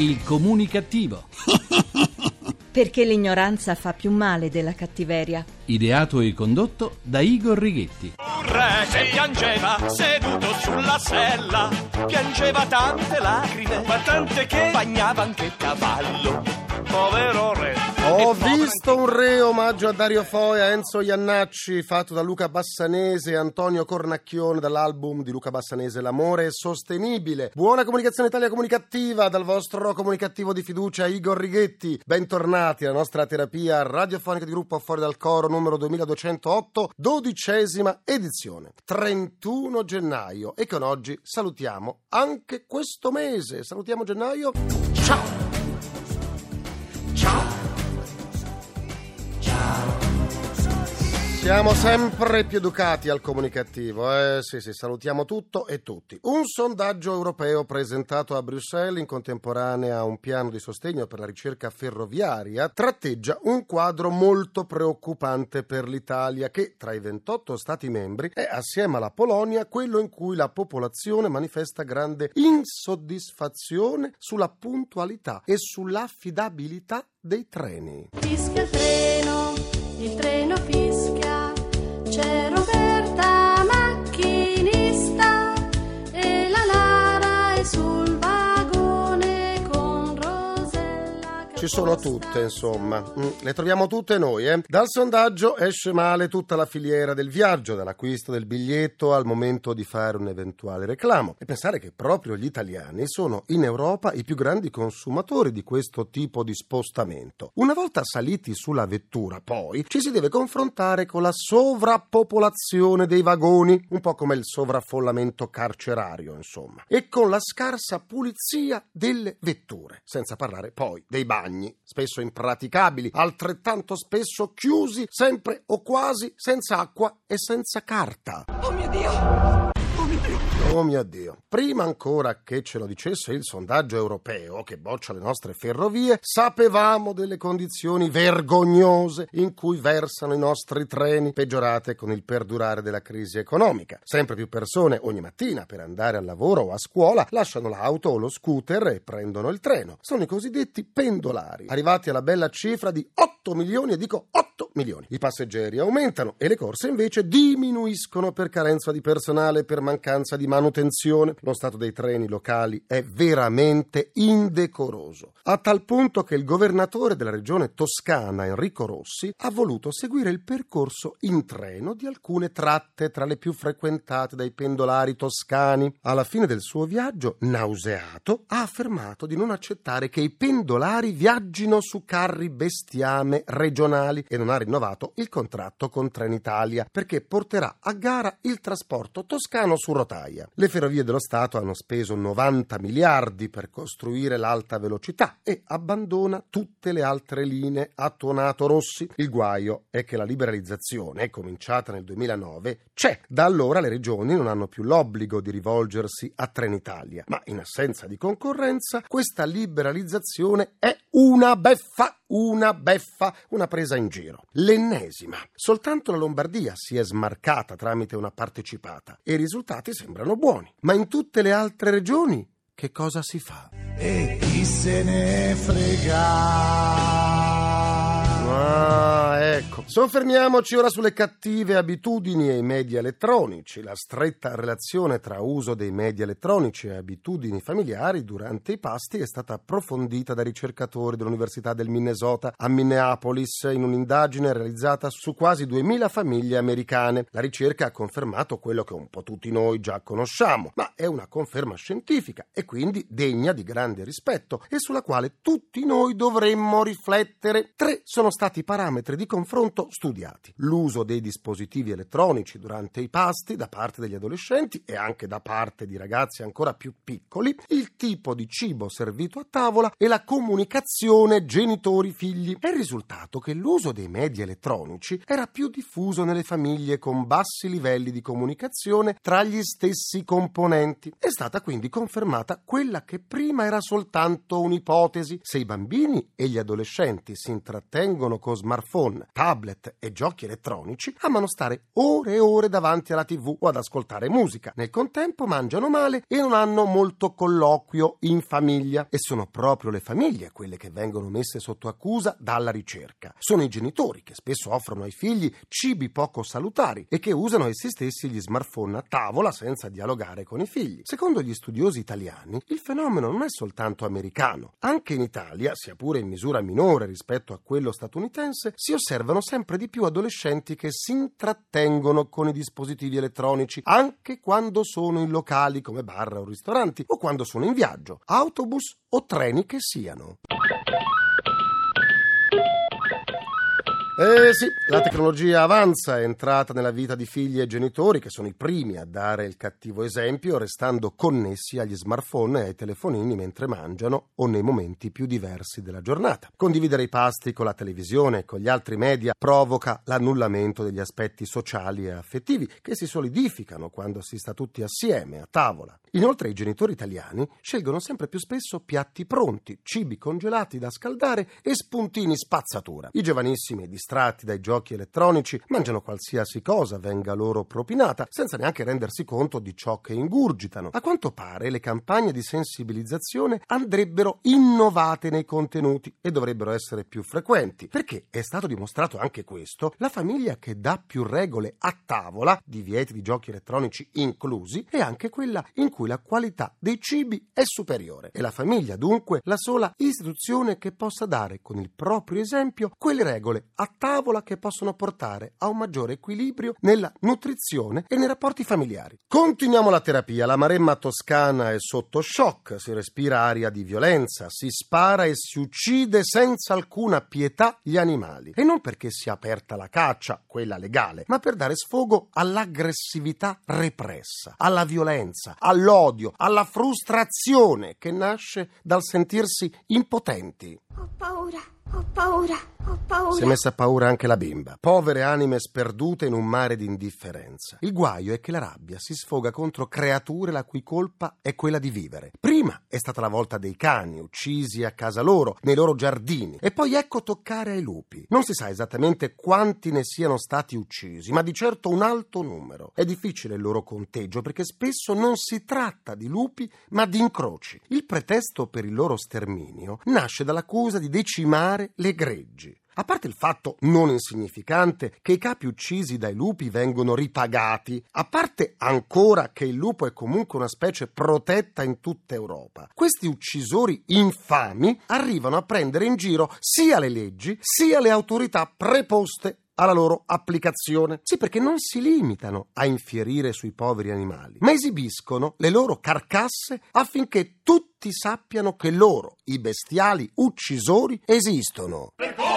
Il comunicativo. Perché l'ignoranza fa più male della cattiveria. Ideato e condotto da Igor Righetti. Un re che piangeva seduto sulla sella, piangeva tante lacrime, ma tante che bagnava anche il cavallo. Povero re. Ho E visto un re omaggio a Dario Foia, Enzo Iannacci, fatto da Luca Bassanese e Antonio Cornacchione dall'album di Luca Bassanese L'amore è sostenibile. Buona comunicazione Italia comunicativa dal vostro comunicativo di fiducia Igor Righetti. Bentornati alla nostra terapia radiofonica di gruppo Fuori dal Coro numero 2208, dodicesima edizione. 31 gennaio e con oggi salutiamo anche questo mese. Salutiamo gennaio. Ciao! Siamo sempre più educati al comunicativo, eh sì sì, salutiamo tutto e tutti. Un sondaggio europeo presentato a Bruxelles in contemporanea a un piano di sostegno per la ricerca ferroviaria tratteggia un quadro molto preoccupante per l'Italia che tra i 28 Stati membri è assieme alla Polonia quello in cui la popolazione manifesta grande insoddisfazione sulla puntualità e sull'affidabilità dei treni. Fischia il treno, il treno Ci sono tutte, insomma. Mm, Le troviamo tutte noi, eh? Dal sondaggio esce male tutta la filiera del viaggio, dall'acquisto del biglietto al momento di fare un eventuale reclamo. E pensare che proprio gli italiani sono in Europa i più grandi consumatori di questo tipo di spostamento. Una volta saliti sulla vettura, poi, ci si deve confrontare con la sovrappopolazione dei vagoni, un po' come il sovraffollamento carcerario, insomma, e con la scarsa pulizia delle vetture, senza parlare poi dei bagni, spesso impraticabili, altrettanto spesso chiusi, sempre o quasi senza acqua e senza carta. Oh mio Dio! Oh mio Dio. Prima ancora che ce lo dicesse il sondaggio europeo che boccia le nostre ferrovie, sapevamo delle condizioni vergognose in cui versano i nostri treni, peggiorate con il perdurare della crisi economica. Sempre più persone ogni mattina per andare al lavoro o a scuola lasciano l'auto o lo scooter e prendono il treno. Sono i cosiddetti pendolari, arrivati alla bella cifra di 8 milioni, e dico 8 milioni. I passeggeri aumentano e le corse invece diminuiscono per carenza di personale per mancanza di manutenzione. Lo stato dei treni locali è veramente indecoroso, a tal punto che il governatore della regione toscana, Enrico Rossi, ha voluto seguire il percorso in treno di alcune tratte tra le più frequentate dai pendolari toscani. Alla fine del suo viaggio, nauseato, ha affermato di non accettare che i pendolari viaggino su carri bestiame regionali e non ha rinnovato il contratto con Trenitalia perché porterà a gara il trasporto toscano su rotaia. Le ferrovie dello Stato hanno speso 90 miliardi per costruire l'alta velocità e abbandona tutte le altre linee a tuonato Rossi. Il guaio è che la liberalizzazione, cominciata nel 2009, c'è. Da allora le regioni non hanno più l'obbligo di rivolgersi a Trenitalia, ma in assenza di concorrenza questa liberalizzazione è una beffa una beffa, una presa in giro. L'ennesima. Soltanto la Lombardia si è smarcata tramite una partecipata e i risultati sembrano buoni. Ma in tutte le altre regioni che cosa si fa? e chi se ne frega. Ah, ecco. Soffermiamoci ora sulle cattive abitudini e i media elettronici. La stretta relazione tra uso dei media elettronici e abitudini familiari durante i pasti è stata approfondita da ricercatori dell'Università del Minnesota a Minneapolis in un'indagine realizzata su quasi 2000 famiglie americane. La ricerca ha confermato quello che un po' tutti noi già conosciamo, ma è una conferma scientifica e quindi degna di grande rispetto e sulla quale tutti noi dovremmo riflettere. Tre sono stati i parametri di confronto studiati. L'uso dei dispositivi elettronici durante i pasti da parte degli adolescenti e anche da parte di ragazzi ancora più piccoli, il tipo di cibo servito a tavola e la comunicazione genitori-figli. È risultato che l'uso dei media elettronici era più diffuso nelle famiglie con bassi livelli di comunicazione tra gli stessi componenti. È stata quindi confermata quella che prima era soltanto un'ipotesi. Se i bambini e gli adolescenti si intrattengono con smartphone tablet e giochi elettronici, amano stare ore e ore davanti alla tv o ad ascoltare musica. Nel contempo mangiano male e non hanno molto colloquio in famiglia. E sono proprio le famiglie quelle che vengono messe sotto accusa dalla ricerca. Sono i genitori che spesso offrono ai figli cibi poco salutari e che usano essi stessi gli smartphone a tavola senza dialogare con i figli. Secondo gli studiosi italiani, il fenomeno non è soltanto americano. Anche in Italia, sia pure in misura minore rispetto a quello statunitense, si osservano sempre di più adolescenti che si intrattengono con i dispositivi elettronici, anche quando sono in locali come bar o ristoranti, o quando sono in viaggio, autobus o treni che siano. Eh sì, la tecnologia avanza, è entrata nella vita di figli e genitori che sono i primi a dare il cattivo esempio, restando connessi agli smartphone e ai telefonini mentre mangiano o nei momenti più diversi della giornata. Condividere i pasti con la televisione e con gli altri media provoca l'annullamento degli aspetti sociali e affettivi che si solidificano quando si sta tutti assieme a tavola. Inoltre i genitori italiani scelgono sempre più spesso piatti pronti, cibi congelati da scaldare e spuntini spazzatura. I giovanissimi distratti dai giochi elettronici mangiano qualsiasi cosa venga loro propinata, senza neanche rendersi conto di ciò che ingurgitano. A quanto pare le campagne di sensibilizzazione andrebbero innovate nei contenuti e dovrebbero essere più frequenti, perché è stato dimostrato anche questo, la famiglia che dà più regole a tavola, divieti di giochi elettronici inclusi, è anche quella in cui la qualità dei cibi è superiore. E la famiglia, dunque, la sola istituzione che possa dare con il proprio esempio quelle regole a tavola che possono portare a un maggiore equilibrio nella nutrizione e nei rapporti familiari. Continuiamo la terapia. La maremma toscana è sotto shock, si respira aria di violenza, si spara e si uccide senza alcuna pietà gli animali. E non perché sia aperta la caccia, quella legale, ma per dare sfogo all'aggressività repressa, alla violenza, all'odio, alla frustrazione che nasce dal sentirsi impotenti. Ho paura, ho paura, ho paura. Si è messa a paura anche la bimba. Povere anime sperdute in un mare di indifferenza. Il guaio è che la rabbia si sfoga contro creature la cui colpa è quella di vivere. Prima è stata la volta dei cani, uccisi a casa loro, nei loro giardini. E poi ecco toccare ai lupi. Non si sa esattamente quanti ne siano stati uccisi, ma di certo un alto numero. È difficile il loro conteggio perché spesso non si tratta di lupi, ma di incroci. Il pretesto per il loro sterminio nasce dall'accusa di decimare le greggi. A parte il fatto non insignificante che i capi uccisi dai lupi vengono ripagati, a parte ancora che il lupo è comunque una specie protetta in tutta Europa, questi uccisori infami arrivano a prendere in giro sia le leggi sia le autorità preposte alla loro applicazione. Sì, perché non si limitano a infierire sui poveri animali, ma esibiscono le loro carcasse affinché tutti sappiano che loro, i bestiali uccisori, esistono. Vergogna!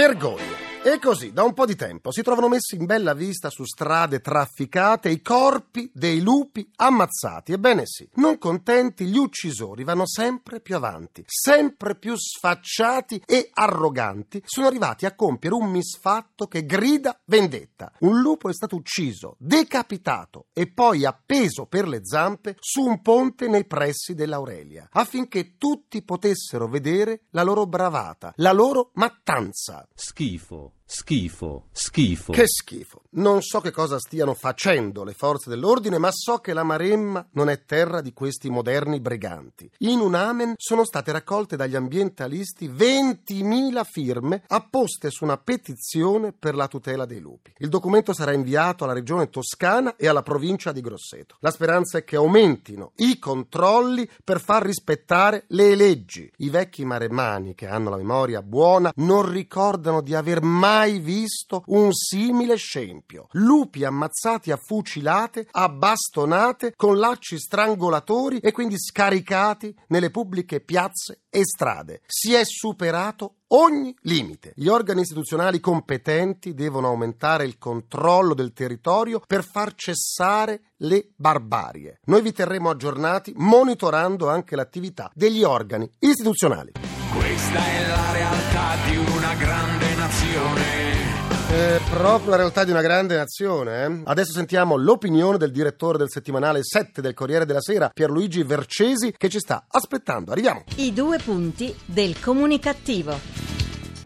Vergogna! E così, da un po' di tempo, si trovano messi in bella vista su strade trafficate i corpi dei lupi ammazzati. Ebbene sì, non contenti, gli uccisori vanno sempre più avanti, sempre più sfacciati e arroganti, sono arrivati a compiere un misfatto che grida vendetta. Un lupo è stato ucciso, decapitato e poi appeso per le zampe su un ponte nei pressi dell'Aurelia, affinché tutti potessero vedere la loro bravata, la loro mattanza. Schifo, schifo, schifo. Che schifo. Non so che cosa stiano facendo le forze dell'ordine, ma so che la Maremma non è terra di questi moderni briganti. In un amen sono state raccolte dagli ambientalisti 20.000 firme apposte su una petizione per la tutela dei lupi. Il documento sarà inviato alla regione toscana e alla provincia di Grosseto. La speranza è che aumentino i controlli per far rispettare le leggi. I vecchi maremmani che hanno la memoria buona non ricordano di aver mai visto un simile scempio. Lupi ammazzati a fucilate, a bastonate, con lacci strangolatori e quindi scaricati nelle pubbliche piazze e strade. Si è superato ogni limite. Gli organi istituzionali competenti devono aumentare il controllo del territorio per far cessare le barbarie. Noi vi terremo aggiornati monitorando anche l'attività degli organi istituzionali. Questa è la realtà di una grande nazione. È proprio la realtà di una grande nazione. eh? Adesso sentiamo l'opinione del direttore del settimanale 7 del Corriere della Sera, Pierluigi Vercesi, che ci sta aspettando. Arriviamo. I due punti del comunicativo.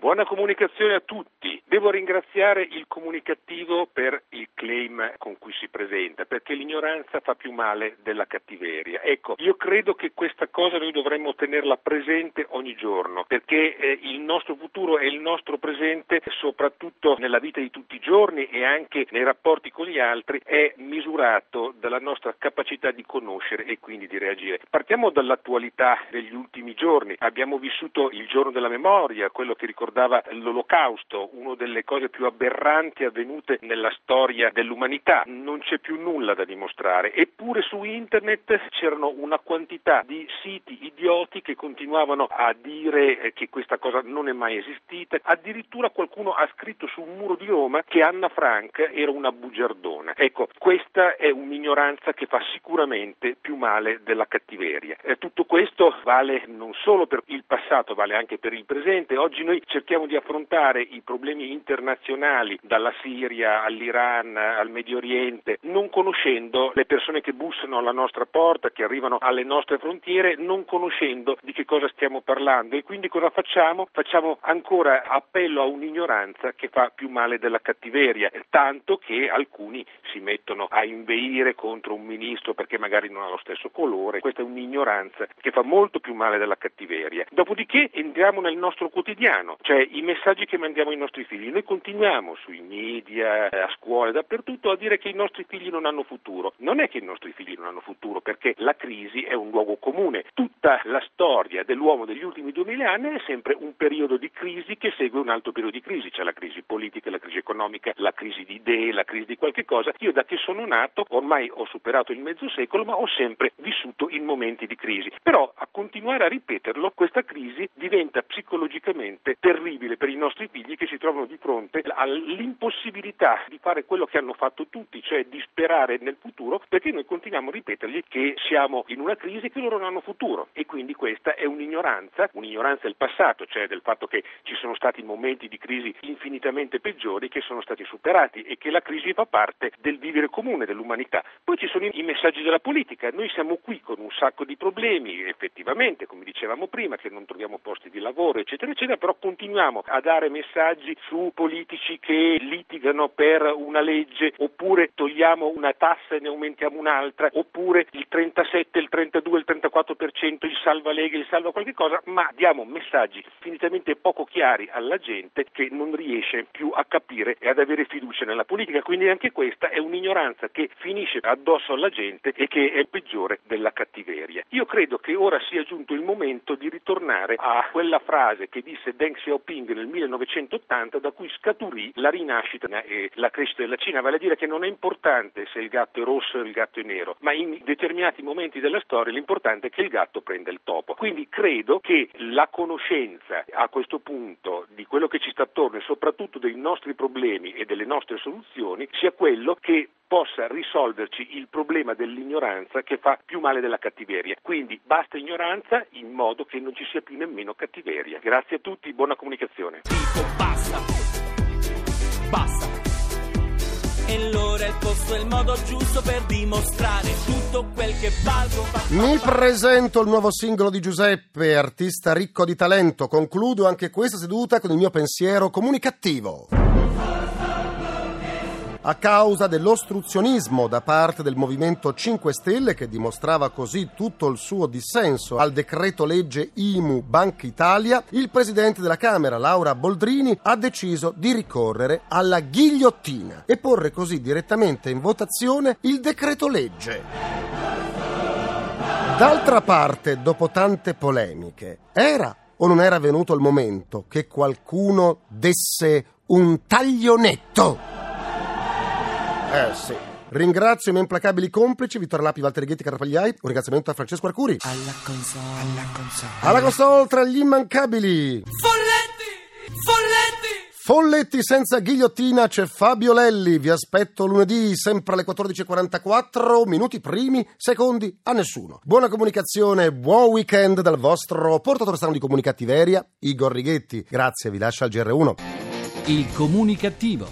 Buona comunicazione a tutti. Devo ringraziare il comunicativo per il claim con cui si presenta, perché l'ignoranza fa più male della cattiveria. Ecco, io credo che questa cosa noi dovremmo tenerla presente ogni giorno, perché eh, il nostro futuro e il nostro presente, soprattutto nella vita di tutti i giorni e anche nei rapporti con gli altri, è misurato dalla nostra capacità di conoscere e quindi di reagire. Partiamo dall'attualità degli ultimi giorni. Abbiamo vissuto il giorno della memoria, quello che ricordava l'olocausto, una delle cose più aberranti avvenute nella storia dell'umanità. Non c'è più nulla da dimostrare. Eppure su internet c'erano una quantità di siti idioti che continuavano a dire eh, che questa cosa non è mai esistita. Addirittura qualcuno ha scritto su un muro di Roma che Anna Frank era una bugiardona. Ecco, questa è un'ignoranza che fa sicuramente più male della cattiveria. E tutto questo vale non solo per il passato, vale anche per il presente. Oggi noi cerchiamo di affrontare i problemi internazionali dalla Siria all'Iran al Medio Oriente, non conoscendo le persone che bussano alla nostra porta, che arrivano alle nostre frontiere, non conoscendo di che cosa stiamo parlando e quindi cosa facciamo? Facciamo ancora appello a un'ignoranza che fa più male della cattiveria, tanto che alcuni si mettono a inveire contro un ministro perché magari non ha lo stesso colore. Questa è un'ignoranza che fa molto più male della cattiveria. Dopodiché entriamo nel nostro quotidiano, cioè i messaggi che mandiamo ai nostri figli. Noi continuiamo sui media, a scuola, dappertutto a dire che i nostri figli non hanno futuro. Non è che i nostri figli non hanno futuro perché la crisi è un luogo comune. Tutta la storia dell'uomo degli ultimi 2000 anni è sempre un periodo di crisi che segue un altro periodo di crisi. C'è la crisi politica, la crisi economica, la crisi di idee, la crisi di qualche cosa. Io da che sono nato ormai ho superato il mezzo secolo ma ho sempre vissuto in momenti di crisi. Però a continuare a ripeterlo questa crisi diventa psicologicamente terribile per i nostri figli che si trovano di fronte all'impossibilità di fare quello che hanno fatto tutti, cioè di sperare nel futuro, perché noi continuiamo a ripetergli che siamo in una crisi e che loro non hanno futuro e quindi questa è un'ignoranza, un'ignoranza del passato, cioè del fatto che ci sono stati momenti di crisi infinitamente peggiori che sono stati superati e che la crisi fa parte del vivere comune dell'umanità. Poi ci sono i messaggi della politica, noi siamo qui con un sacco di problemi, effettivamente, come dicevamo prima, che non troviamo posti di lavoro, eccetera, eccetera, però continuiamo a dare messaggi su politici che litigano per una legge, oppure togliamo una tassa e ne aumentiamo un'altra, oppure il 37, il 32, il 34%, il salva Lega, il salva qualche cosa, ma diamo messaggi infinitamente poco chiari alla gente che non riesce più a capire e ad avere fiducia nella politica, quindi anche questa è un'ignoranza che finisce addosso alla gente e che è peggiore della cattiveria. Io credo che ora sia giunto il momento di ritornare a quella frase che disse Deng Xiaoping nel 1980 da cui scaturì la rinascita e la crescita della Cina, vale a dire che non è importante se il gatto è rosso o il gatto è nero, ma in determinati momenti della storia l'importante è che il gatto prenda il topo. Quindi credo che la conoscenza a questo punto di quello che ci sta attorno e soprattutto dei nostri problemi e delle nostre soluzioni sia quello che possa risolverci il problema dell'ignoranza che fa più male della cattiveria. Quindi basta ignoranza in modo che non ci sia più nemmeno cattiveria. Grazie a tutti, buona comunicazione. Dico basta, basta. E l'ora, il posto il modo giusto per dimostrare tutto quel che valgo. Mi presento il nuovo singolo di Giuseppe, artista ricco di talento. Concludo anche questa seduta con il mio pensiero comunicativo. A causa dell'ostruzionismo da parte del Movimento 5 Stelle che dimostrava così tutto il suo dissenso al decreto legge IMU Banca Italia, il presidente della Camera, Laura Boldrini, ha deciso di ricorrere alla ghigliottina e porre così direttamente in votazione il decreto legge. D'altra parte, dopo tante polemiche, era o non era venuto il momento che qualcuno desse un taglionetto? Eh sì. Ringrazio i miei implacabili complici, Vittorio Lapi, Valtteri Ghetti, Carrapagliai. Un ringraziamento a Francesco Arcuri. Alla console, alla console. Alla console tra gli immancabili. Folletti! Folletti! Folletti senza ghigliottina c'è Fabio Lelli. Vi aspetto lunedì, sempre alle 14.44, minuti primi, secondi a nessuno. Buona comunicazione, buon weekend dal vostro portatore strano di comunicattiveria, Igor Righetti. Grazie, vi lascio al GR1. Il comunicativo.